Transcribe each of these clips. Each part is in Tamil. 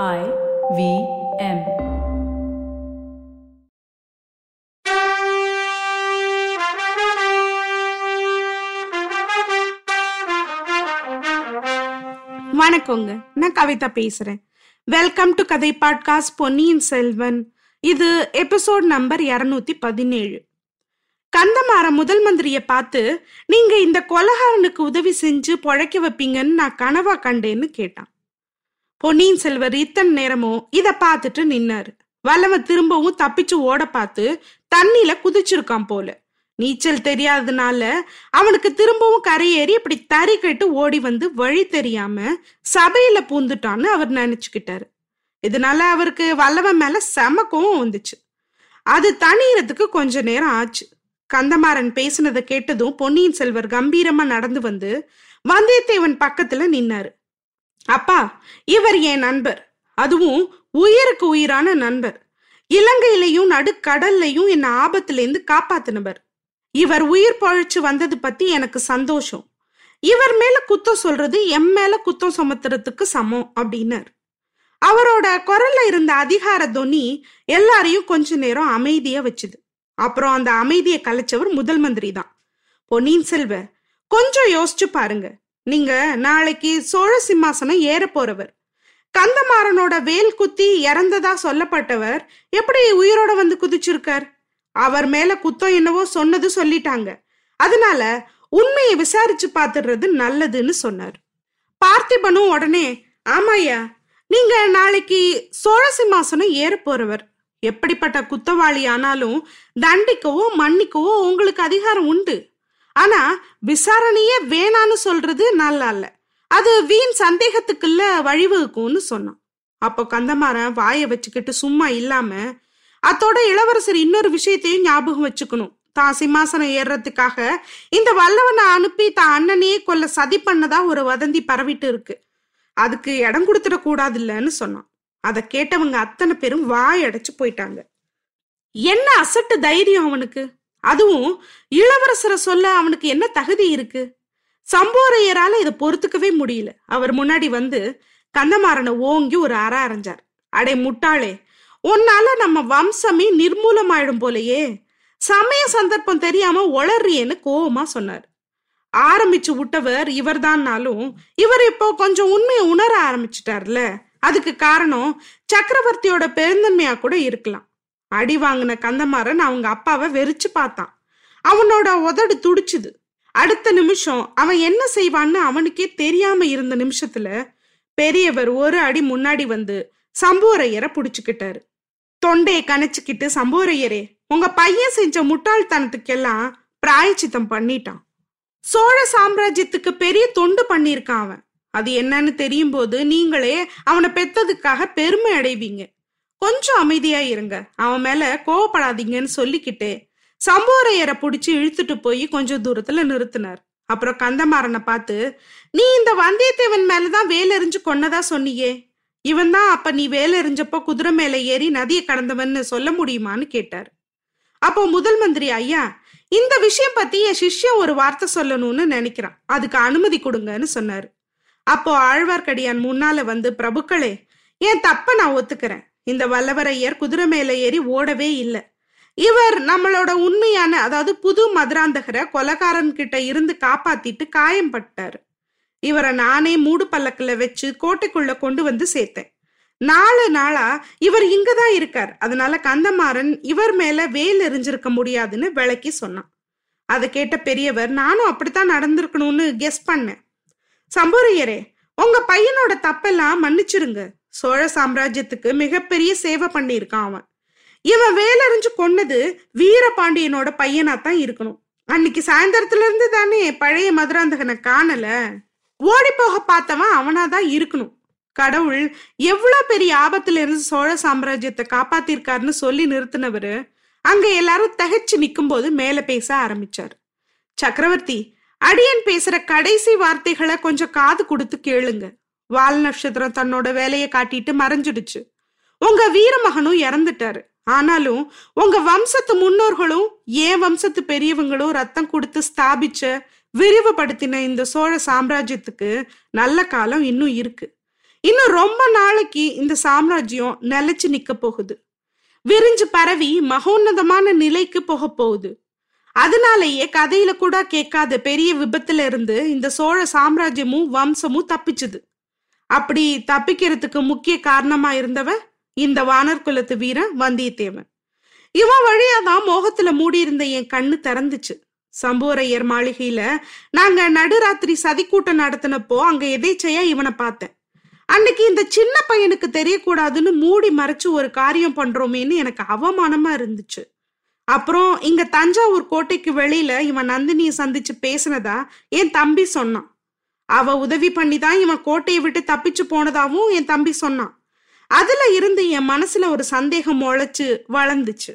I V M. வணக்கங்க. நான் கவிதா பேசுறேன். வெல்கம் டு கதை பாட்காஸ்ட் பொன்னியின் செல்வன். இது எபிசோட் நம்பர் இருநூத்தி பதினேழு. கந்தமார முதல் மந்திரியை பார்த்து நீங்க இந்த கொலகாரனுக்கு உதவி செஞ்சு பொழைக்க வைப்பீங்கன்னு நான் கனவா கண்டேன்னு கேட்டான். பொன்னியின் செல்வர் இத்தனை நேரமும் இத பார்த்துட்டு நின்னாரு. வல்லவன் திரும்பவும் தப்பிச்சு ஓட பார்த்து தண்ணியில குதிச்சிருக்கான் போல. நீச்சல் தெரியாததுனால அவனுக்கு திரும்பவும் கரையேறி இப்படி தறி கட்டு ஓடி வந்து வழி தெரியாம சபையில பூந்துட்டான்னு அவர் நினைச்சுக்கிட்டாரு. இதனால அவருக்கு வல்லவன் மேல செம கோவம் வந்துச்சு. அது தணியறதுக்கு கொஞ்ச நேரம் ஆச்சு. கந்தமாறன் பேசினதை கேட்டதும் பொன்னியின் செல்வர் கம்பீரமா நடந்து வந்து வந்தியத்தேவன் பக்கத்துல நின்னாரு. அப்பா இவர் என் நண்பர். அதுவும் உயிருக்கு உயிரான நண்பர். இலங்கையிலையும் நடுக்கடல்லையும் என்ன ஆபத்திலேருந்து காப்பாத்தினவர். இவர் உயிர் பழிச்சு வந்தது பத்தி எனக்கு சந்தோஷம். இவர் மேல குத்தம் சொல்றது எம் மேல குத்தம் சுமத்துறதுக்கு சமம் அப்படின்னார். அவரோட குரல்ல இருந்த அதிகார தொனி எல்லாரையும் கொஞ்ச நேரம் அமைதிய வச்சுது. அப்புறம் அந்த அமைதியை கலைச்சவர் முதல் மந்திரி தான் பொன்னியின் செல்வ கொஞ்சம் யோசிச்சு பாருங்க. நீங்க நாளைக்கு சோழ சிம்மாசனம் ஏற போறவர். கந்தமாறனோட வேல் குத்தி இறந்ததா சொல்லப்பட்டவர் எப்படி உயிரோட வந்து குதிச்சிருக்கார்? அவர் மேல குத்தம் என்னவோ சொன்னது சொல்லிட்டாங்க. அதனால உண்மையை விசாரிச்சு பாத்துடுறது நல்லதுன்னு சொன்னார். பார்த்திபனும் உடனே ஆமாயா நீங்க நாளைக்கு சோழ சிம்மாசனம் ஏற போறவர். எப்படிப்பட்ட குத்தவாளி ஆனாலும் தண்டிக்கவோ மன்னிக்கவோ உங்களுக்கு அதிகாரம் உண்டு. ஆனா விசாரணையே வேணான்னு சொல்றது நல்லா இல்ல அது வீண் சந்தேகத்துக்குள்ள வழிவகுக்கும்னு சொன்னான். அப்போ கந்தமாறன் வாயை வச்சுக்கிட்டு சும்மா இல்லாம அத்தோட இளவரசர் இன்னொரு விஷயத்தையும் ஞாபகம் வச்சுக்கணும். தான் சிம்மாசனம் ஏறுறதுக்காக இந்த வல்லவனை அனுப்பி தான் அண்ணனையே கொல்ல சதி பண்ணதா ஒரு வதந்தி பரவிட்டு இருக்கு. அதுக்கு இடம் கொடுத்துட கூடாது இல்லைன்னு சொன்னான். அதை கேட்டவங்க அத்தனை பேரும் வாய் அடைச்சு போயிட்டாங்க. என்ன அசட்டு தைரியம் அவனுக்கு? அதுவும் இளவரசரை சொல்ல அவனுக்கு என்ன தகுதி இருக்கு? சம்போரையரால இதை பொறுத்துக்கவே முடியல. அவர் முன்னாடி வந்து கந்தமாறனை ஓங்கி ஒரு அற அரைஞ்சார். அடே முட்டாளே உன்னால நம்ம வம்சமே நிர்மூலமாயிடும் போலயே. சமய சந்தர்ப்பம் தெரியாம ஒளறியேன்னு கோவமா சொன்னார். ஆரம்பிச்சு விட்டவர் இவர்தான்னாலும் இவர் இப்போ கொஞ்சம் உண்மையை உணர ஆரம்பிச்சிட்டார்ல. அதுக்கு காரணம் சக்கரவர்த்தியோட பெருந்தன்மையா கூட இருக்கலாம். அடி வாங்கின கந்தமாறன் அவங்க அப்பாவை வெறிச்சு பார்த்தான். அவனோட உதடு துடிச்சுது. அடுத்த நிமிஷம் அவன் என்ன செய்வான்னு அவனுக்கே தெரியாம இருந்த நிமிஷத்துல பெரியவர் ஒரு அடி முன்னாடி வந்து சம்போரையரை புடிச்சுக்கிட்டாரு. தொண்டையை கணைச்சுக்கிட்டு சம்போரையரே உங்க பையன் செஞ்ச முட்டாள்தனத்துக்கெல்லாம் பிராயச்சித்தம் பண்ணிட்டான். சோழ சாம்ராஜ்யத்துக்கு பெரிய தொண்டு பண்ணியிருக்கான் அவன். அது என்னன்னு தெரியும் போது நீங்களே அவனை பெத்ததுக்காக பெருமை அடைவீங்க. கொஞ்சம் அமைதியா இருங்க. அவன் மேல கோவப்படாதீங்கன்னு சொல்லிக்கிட்டே சம்போரையரை புடிச்சு இழுத்துட்டு போய் கொஞ்சம் தூரத்துல நிறுத்தினார். அப்புறம் கந்தமாறனை பார்த்து நீ இந்த வந்தியத்தேவன் மேலதான் வேலெறிஞ்சு கொன்னதா சொன்னியே? இவன் தான் அப்ப நீ வேலெறிஞ்சப்போ குதிரை மேல ஏறி நதியை கடந்தவன்னு சொல்ல முடியுமான்னு கேட்டார். அப்போ முதல் மந்திரி ஐயா இந்த விஷயம் பத்தி என் சிஷ்யம் ஒரு வார்த்தை சொல்லணும்னு நினைக்கிறான். அதுக்கு அனுமதி கொடுங்கன்னு சொன்னாரு. அப்போ ஆழ்வார்க்கடியான் முன்னால வந்து பிரபுக்களே என் தப்ப நான் ஒத்துக்கிறேன். இந்த வல்லவரையர் குதிரை மேல ஏறி ஓடவே இல்லை. இவர் நம்மளோட உண்மையான அதாவது புது மதுராந்தகரை கொலகாரன் கிட்ட இருந்து காப்பாத்திட்டு காயம் பட்டாரு. இவரை நானே மூடு பல்லக்கில் வச்சு கோட்டைக்குள்ள கொண்டு வந்து சேர்த்தேன். நாலு நாளா இவர் இங்கதான் இருக்கார். அதனால கந்தமாறன் இவர் மேல வேல் எரிஞ்சிருக்க முடியாதுன்னு விளக்கி சொன்னான். அதை கேட்ட பெரியவர் நானும் அப்படித்தான் நடந்திருக்கணும்னு கெஸ் பண்ணேன். சம்பூரையரே உங்க பையனோட தப்பெல்லாம் மன்னிச்சிருங்க. சோழ சாம்ராஜ்யத்துக்கு மிகப்பெரிய சேவை பண்ணியிருக்கான் அவன். இவன் வேலறிஞ்சு கொன்னது வீரபாண்டியனோட பையனா தான் இருக்கணும். அன்னைக்கு சாயந்தரத்துல இருந்து தானே பழைய மதுராந்தகனை காணல. ஓடி போக பார்த்தவன் அவனாதான் இருக்கணும். கடவுள் எவ்வளோ பெரிய ஆபத்துல இருந்து சோழ சாம்ராஜ்யத்தை காப்பாத்திருக்காருன்னு சொல்லி நிறுத்தினவரு அங்க எல்லாரும் தகைச்சு நிற்கும் போது மேல பேச ஆரம்பிச்சார். சக்கரவர்த்தி அடியன் பேசுற கடைசி வார்த்தைகளை கொஞ்சம் காது கொடுத்து கேளுங்க. வால் நட்சத்திரம் தன்னோட வேலையை காட்டிட்டு மறைஞ்சிடுச்சு. உங்க வீரமகனும் இறந்துட்டாரு. ஆனாலும் உங்க வம்சத்து முன்னோர்களும் ஏன் வம்சத்து பெரியவங்களும் ரத்தம் கொடுத்து ஸ்தாபிச்ச விரிவுபடுத்தின இந்த சோழ சாம்ராஜ்யத்துக்கு நல்ல காலம் இன்னும் இருக்கு. இன்னும் ரொம்ப நாளைக்கு இந்த சாம்ராஜ்யம் நிலைச்சு நிக்க போகுது. விரிஞ்சு பரவி மகோன்னதமான நிலைக்கு போக போகுது. அதனாலேயே கதையில கூட கேட்காத பெரிய விபத்துல இருந்து இந்த சோழ சாம்ராஜ்யமும் வம்சமும் தப்பிச்சுது. அப்படி தப்பிக்கிறதுக்கு முக்கிய காரணமா இருந்தவ இந்த வானர் குலத்து வீரன் வந்தியத்தேவன். இவன் வழியாதான் மோகத்துல மூடியிருந்த என் கண்ணு திறந்துச்சு. சம்புவரையர் மாளிகையில நாங்க நடுராத்திரி சதிக்கூட்டம் நடத்தினப்போ அங்க எதேச்சையா இவனை பார்த்தேன். அன்னைக்கு இந்த சின்ன பையனுக்கு தெரியக்கூடாதுன்னு மூடி மறைச்சு ஒரு காரியம் பண்றோமேன்னு எனக்கு அவமானமா இருந்துச்சு. அப்புறம் இங்க தஞ்சாவூர் கோட்டைக்கு வெளியில இவன் நந்தினியை சந்திச்சு பேசினதா என் தம்பி சொன்னான். அவ உதவி பண்ணி தான் இவன் கோட்டையை விட்டு தப்பிச்சு போனதாவும் என் தம்பி சொன்னான். அதுல இருந்து என் மனசுல ஒரு சந்தேகம் முளைச்சு வளர்ந்துச்சு.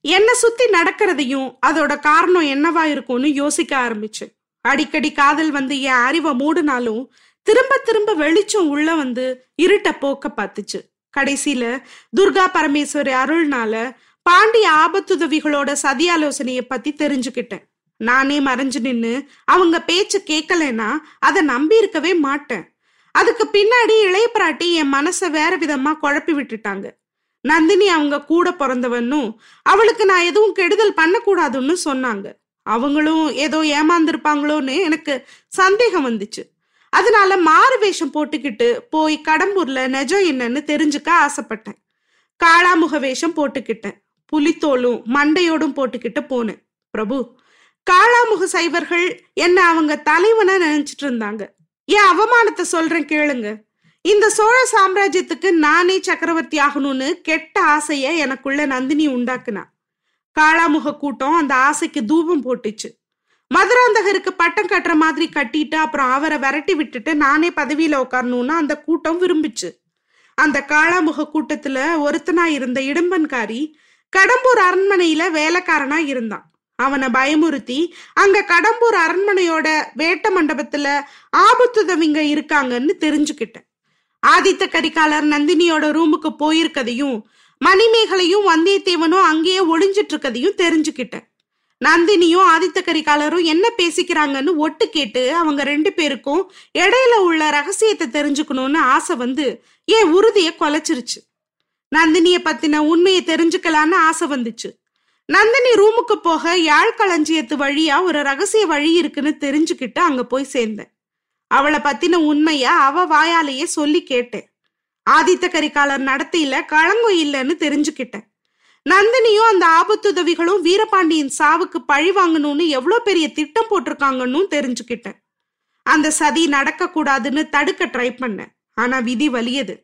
என்னை சுத்தி நடக்கிறதையும் அதோட காரணம் என்னவா இருக்கும்னு யோசிக்க ஆரம்பிச்சு. அடிக்கடி காதல் வந்து என் அறிவை மூடினாலும் திரும்ப திரும்ப வெளிச்சம் உள்ள வந்து இருட்ட போக்க பார்த்துச்சு. கடைசியில துர்கா பரமேஸ்வரி அருள்னால பாண்டிய ஆபத்துதவிகளோட சதி பத்தி தெரிஞ்சுக்கிட்டேன். நானே மறைஞ்சு நின்னு அவங்க பேச்சு கேட்கலன்னா அதை நம்பி இருக்கவே மாட்டேன். அதுக்கு பின்னாடி இளைய பிராட்டி என் மனசை வேற விதமா குழப்பி விட்டுட்டாங்க. நந்தினி அவங்க கூட பிறந்தவன்னும் அவளுக்கு நான் எதுவும் கெடுதல் பண்ணக்கூடாதுன்னு சொன்னாங்க. அவங்களும் ஏதோ ஏமாந்துருப்பாங்களோன்னு எனக்கு சந்தேகம் வந்துச்சு. அதனால மாறு வேஷம் போட்டுக்கிட்டு போய் கடம்பூர்ல நெஜம் என்னன்னு தெரிஞ்சுக்க ஆசைப்பட்டேன். காளாமுக வேஷம் போட்டுக்கிட்டேன். புலித்தோலும் மண்டையோடும் போட்டுக்கிட்டு போனேன். பிரபு காளாமுக சைவர்கள் என்ன அவங்க தலைவனா நினைச்சிட்டு இருந்தாங்க ஏன் அவமானத்தை சொல்றேன் கேளுங்க. இந்த சோழ சாம்ராஜ்யத்துக்கு நானே சக்கரவர்த்தி ஆகணும்னு கெட்ட ஆசைய எனக்குள்ள நந்தினி உண்டாக்குனா. காளாமுக கூட்டம் அந்த ஆசைக்கு தூபம் போட்டுச்சு. மதுராந்தகருக்கு பட்டம் கட்டுற மாதிரி கட்டிட்டு அப்புறம் அவரை விரட்டி விட்டுட்டு நானே பதவியில உட்காரணும்னு அந்த கூட்டம் விரும்பிச்சு. அந்த காளாமுக கூட்டத்துல ஒருத்தனா இருந்த இடும்பன்காரி கடம்பூர் அரண்மனையில வேலைக்காரனா இருந்தான். அவனை பயமுறுத்தி அங்க கடம்பூர் அரண்மனையோட வேட்ட மண்டபத்துல ஆபத்துதவிங்க இருக்காங்கன்னு தெரிஞ்சுக்கிட்டேன். ஆதித்த கரிகாலர் நந்தினியோட ரூமுக்கு போயிருக்கதையும் மணிமேகலையும் வந்தியத்தேவனும் அங்கேயே ஒளிஞ்சிட்டு இருக்கதையும் தெரிஞ்சுக்கிட்டேன். நந்தினியும் ஆதித்த கரிகாலரும் என்ன பேசிக்கிறாங்கன்னு ஒட்டு கேட்டு அவங்க ரெண்டு பேருக்கும் இடையில உள்ள ரகசியத்தை தெரிஞ்சுக்கணும்னு ஆசை வந்து என் உறுதியை கொலைச்சிருச்சு. நந்தினிய பத்தின உண்மையை தெரிஞ்சுக்கலான்னு ஆசை வந்துச்சு. நந்தினி ரூமுக்கு போக யாழ் களஞ்சியத்து வழியா ஒரு ரகசிய வழி இருக்குன்னு தெரிஞ்சுக்கிட்டு அங்க போய் சேர்ந்தேன். அவளை பத்தின உண்மைய அவ வாயாலேயே சொல்லி கேட்டேன். ஆதித்த கரிகாலர் நடத்தியில களங்கு இல்லைன்னு தெரிஞ்சுக்கிட்டேன். நந்தினியும் அந்த ஆபத்துதவிகளும் வீரபாண்டியன் சாவுக்கு பழி வாங்கணும்னு எவ்வளோ பெரிய திட்டம் போட்டிருக்காங்கன்னு தெரிஞ்சுக்கிட்டேன். அந்த சதி நடக்க கூடாதுன்னு தடுக்க ட்ரை பண்ணேன். ஆனா விதி வலியது.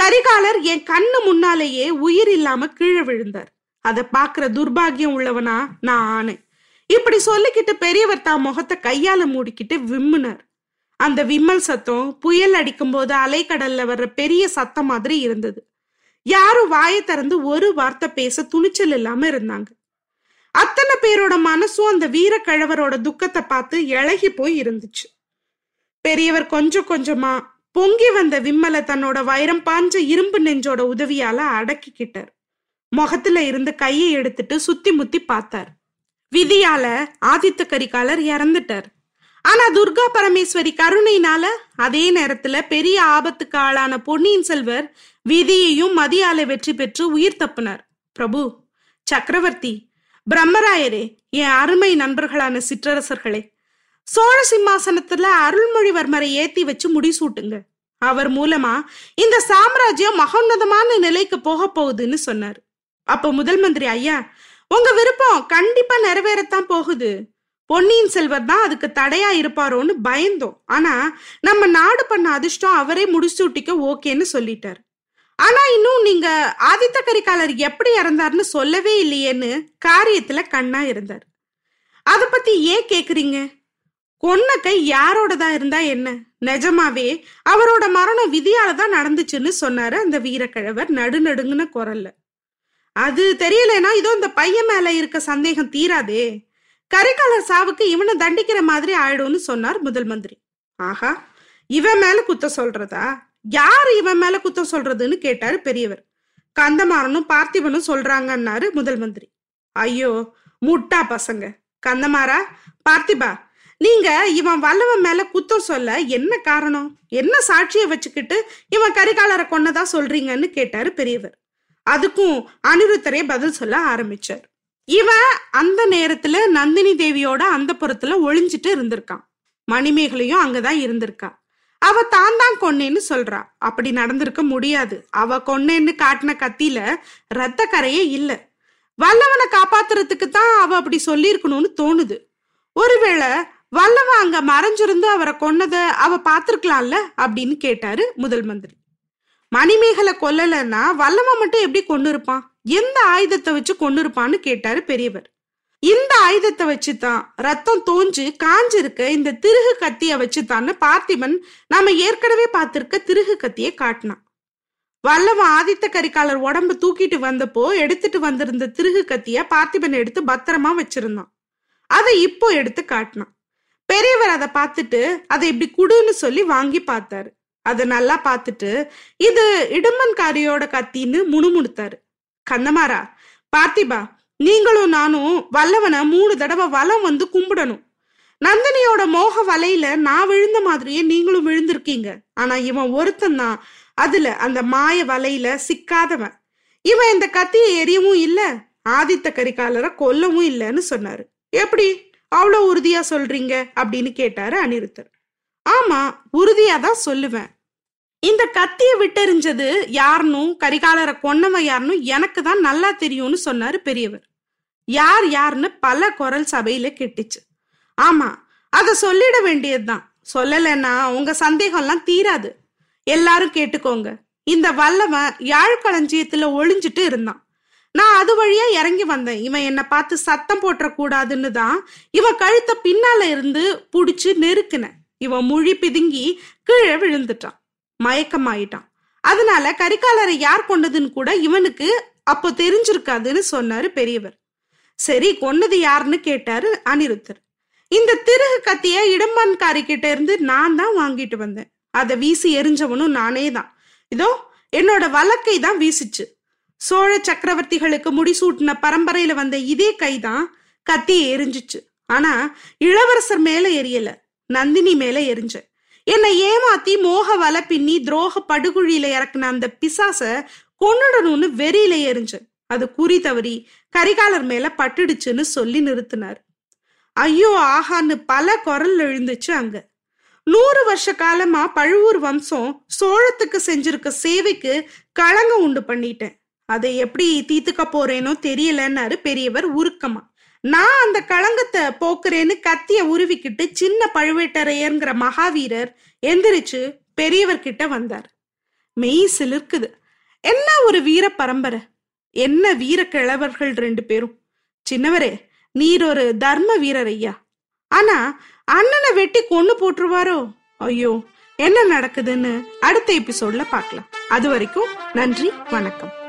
கரிகாலர் என் கண்ணு முன்னாலேயே உயிர் இல்லாம கீழே விழுந்தார். அதை பாக்குற துர்பாகியம் உள்ளவனா நான். ஆனேன் இப்படி சொல்லிக்கிட்டு பெரியவர் தான் முகத்தை கையால மூடிக்கிட்டு விம்முனார். அந்த விம்மல் சத்தம் புயல் அடிக்கும் போது அலைக்கடல்ல வர்ற பெரிய சத்தம் மாதிரி இருந்தது. யாரும் வாயை திறந்து ஒரு வார்த்தை பேச துணிச்சல் இல்லாம இருந்தாங்க. அத்தனை பேரோட மனசும் அந்த வீரக்கிழவரோட துக்கத்தை பார்த்து இழகி போய் இருந்துச்சு. பெரியவர் கொஞ்சம் கொஞ்சமா பொங்கி வந்த விம்மலை தன்னோட வைரம் பாஞ்ச இரும்பு நெஞ்சோட உதவியால அடக்கிக்கிட்டார். முகத்துல இருந்து கையை எடுத்துட்டு சுத்தி முத்தி பார்த்தார். விதியால ஆதித்த கரிகாலர் இறந்துட்டார். ஆனா துர்கா பரமேஸ்வரி கருணையினால அதே நேரத்துல பெரிய ஆபத்துக்கு ஆளான பொன்னியின் செல்வர் விதியையும் மதியால வெற்றி பெற்று உயிர் தப்பினார். பிரபு சக்கரவர்த்தி பிரம்மராயரே என் அருமை நண்பர்களான சிற்றரசர்களே சோழ சிம்மாசனத்துல அருள்மொழிவர்மரை ஏத்தி வச்சு முடிசூட்டுங்க. அவர் மூலமா இந்த சாம்ராஜ்யம் மகோன்னதமான நிலைக்கு போக போகுதுன்னு சொன்னார். அப்ப முதல் மந்திரி ஐயா உங்க விருப்பம் கண்டிப்பா நிறைவேறத்தான் போகுது. பொன்னியின் செல்வர் தான் அதுக்கு தடையா இருப்பாரோன்னு பயந்தோம். ஆனா நம்ம நாடு பண்ண அதிர்ஷ்டம் அவரே முடிசூட்டிக்க ஓகேன்னு சொல்லிட்டார். ஆனா இன்னும் நீங்க ஆதித்த கரிகாலர் எப்படி இறந்தார்னு சொல்லவே இல்லையேன்னு காரியத்துல கண்ணா இருந்தார். அத பத்தி ஏன் கேக்குறீங்க? கொன்ன கை யாரோடதா இருந்தா என்ன? நிஜமாவே அவரோட மரணம் விதியால தான் நடந்துச்சுன்னு சொன்னாரு அந்த வீரக்கிழவர் நடுநடுங்குன குரல்ல. அது தெரியலனா இதோ இந்த பையன் மேல இருக்க சந்தேகம் தீராதே. கரிகாலர் சாவுக்கு இவனை தண்டிக்கிற மாதிரி ஆயிடும்னு சொன்னார் முதல் மந்திரி. ஆஹா இவன் மேல குத்த சொல்றதா? யார் இவன் மேல குத்த சொல்றதுன்னு கேட்டாரு பெரியவர். கந்தமாறனும் பார்த்திபனும் சொல்றாங்கன்னாரு முதல் மந்திரி. ஐயோ முட்டா பசங்க. கந்தமாரா பார்த்திபா நீங்க இவன் வல்லவன் மேல குத்தம் சொல்ல என்ன காரணம்? என்ன சாட்சியை வச்சுக்கிட்டு இவன் கரிகாலரை கொன்னதா சொல்றீங்கன்னு கேட்டாரு பெரியவர். அதுக்கும் அனிருத்தரே பதில் சொல்ல ஆரம்பிச்சார். இவன் அந்த நேரத்துல நந்தினி தேவியோட அந்த புறத்துல ஒளிஞ்சிட்டு இருந்திருக்கான் மணிமேகலையும் அங்கதான் இருந்திருக்கா. அவ தான் தான் கொன்னேன்னு சொல்றா. அப்படி நடந்திருக்க முடியாது. அவ கொன்னேன்னு காட்டின கத்தியில ரத்த கரையே இல்ல. வல்லவனை காப்பாத்துறதுக்கு தான் அவ அப்படி சொல்லியிருக்கணும்னு தோணுது. ஒருவேளை வல்லவன் அங்க மறைஞ்சிருந்து அவரை கொன்னத அவ பாத்திருக்கலாம்ல அப்படின்னு கேட்டாரு முதல் மந்திரி. மணிமேகலை கொல்லலைன்னா வல்லவன் மட்டும் எப்படி கொண்டு இருப்பான் எந்த ஆயுதத்தை வச்சு கொண்டு இருப்பான்னு கேட்டாரு பெரியவர். இந்த ஆயுதத்தை வச்சுதான் ரத்தம் தோஞ்சு காஞ்சிருக்க இந்த திருகு கத்திய வச்சுதான்னு பார்த்திபன் நாம ஏற்கனவே பார்த்திருக்க திருகு கத்திய காட்டினான். வல்லவன் ஆதித்த கரிகாலர் உடம்பு தூக்கிட்டு வந்தப்போ எடுத்துட்டு வந்திருந்த திருகு கத்திய பார்த்திபன் எடுத்து பத்திரமா வச்சிருந்தான். அதை இப்போ எடுத்து காட்டினான். பெரியவர் அதை பார்த்துட்டு அதை இப்படி குடுன்னு சொல்லி வாங்கி பார்த்தாரு. அதை நல்லா பார்த்துட்டு இது இடுமன்காரியோட கத்தின்னு முணுமுணுத்தாரு. கந்தமாரா பார்த்திபா நீங்களும் நானும் வல்லவனை மூணு தடவை வலம் வந்து கும்பிடணும். நந்தினியோட மோக வலையில நான் விழுந்த மாதிரியே நீங்களும் விழுந்திருக்கீங்க. ஆனா இவன் ஒருத்தன் தான். அதுல அந்த மாய வலையில சிக்காதவன். இவன் இந்த கத்தியை எரியவும் இல்ல ஆதித்த கரிகாலரை கொல்லவும் இல்லைன்னு சொன்னாரு. எப்படி? அவ்வளோ உறுதியா சொல்றீங்க? அப்படின்னு கேட்டாரு அனிருத்தர். ஆமா உறுதியா தான் சொல்லுவேன். இந்த கத்தியை விட்டெறிஞ்சது யாருனும் கரிகாலரை கொன்னவன் யாருனும் எனக்கு தான் நல்லா தெரியும்னு சொன்னாரு பெரியவர். யார் யாருன்னு பல குரல் சபையில கெட்டுச்சு. ஆமா அத சொல்லிட வேண்டியதுதான். சொல்லலைன்னா உங்க சந்தேகம்லாம் தீராது. எல்லாரும் கேட்டுக்கோங்க. இந்த வல்லவன் யாழ்களஞ்சியத்துல ஒளிஞ்சிட்டு இருந்தான். நான் அது வழியா இறங்கி வந்தேன். இவன் என்னை பார்த்து சத்தம் போட்டுற கூடாதுன்னு தான் இவன் கழுத்த பின்னால இருந்து புடிச்சு நெருக்கினேன். இவன் முழி பிதுங்கி கீழே விழுந்துட்டான். மயக்கமாயிட்டான். அதனால கரிகாலரை யார் கொண்டதுன்னு கூட இவனுக்கு அப்போ தெரிஞ்சிருக்காதுன்னு சொன்னாரு பெரியவர். சரி கொன்னது யாருன்னு கேட்டாரு அனிருத்தர். இந்த திருகு கத்திய இடம்பான்காரி கிட்ட இருந்து நான் தான் வாங்கிட்டு வந்தேன். அதை வீசி எரிஞ்சவனும் நானே தான். இதோ என்னோட வழக்கை தான் வீசிச்சு. சோழ சக்கரவர்த்திகளுக்கு முடிசூட்டின பரம்பரையில வந்த இதே கைதான் கத்தியை எரிஞ்சிச்சு. ஆனா இளவரசர் மேல எரியல. நந்தினி மேல எரிஞ்ச. என்னை ஏமாத்தி மோக வலை பின்னி துரோக படுகுழியில இறக்குன அந்த பிசாச கொன்னுடணும்னு வெறியில எரிஞ்ச. அது குறி தவறி கரிகாலர் மேல பட்டுடுச்சுன்னு சொல்லி நிறுத்தினார். ஐயோ ஆஹான்னு பல குரல் எழுந்துச்சு அங்க. நூறு வருஷ காலமா பழுவூர் வம்சம் சோழத்துக்கு செஞ்சிருக்க சேவைக்கு களங்க உண்டு பண்ணிட்டேன். அதை எப்படி தீத்துக்க போறேனோ தெரியலன்னாரு பெரியவர் உருக்கமா. நான் அந்த களங்கத்தை போக்குறேன்னு கத்திய உருவிக்கிட்டு சின்ன பழுவேட்டரையர்ங்கிற மகாவீரர் எந்திரிச்சு பெரியவர்கிட்ட வந்தார். மெய் சிலிர்க்குது. என்ன ஒரு வீர பரம்பரை? என்ன வீர கிழவர்கள் ரெண்டு பேரும்? சின்னவரே நீர் ஒரு தர்ம வீரர் ஐயா. ஆனா அண்ணனை வெட்டி கொன்னு போட்டுருவாரோ? ஐயோ என்ன நடக்குதுன்னு அடுத்த எபிசோட்ல பார்க்கலாம். அது வரைக்கும் நன்றி வணக்கம்.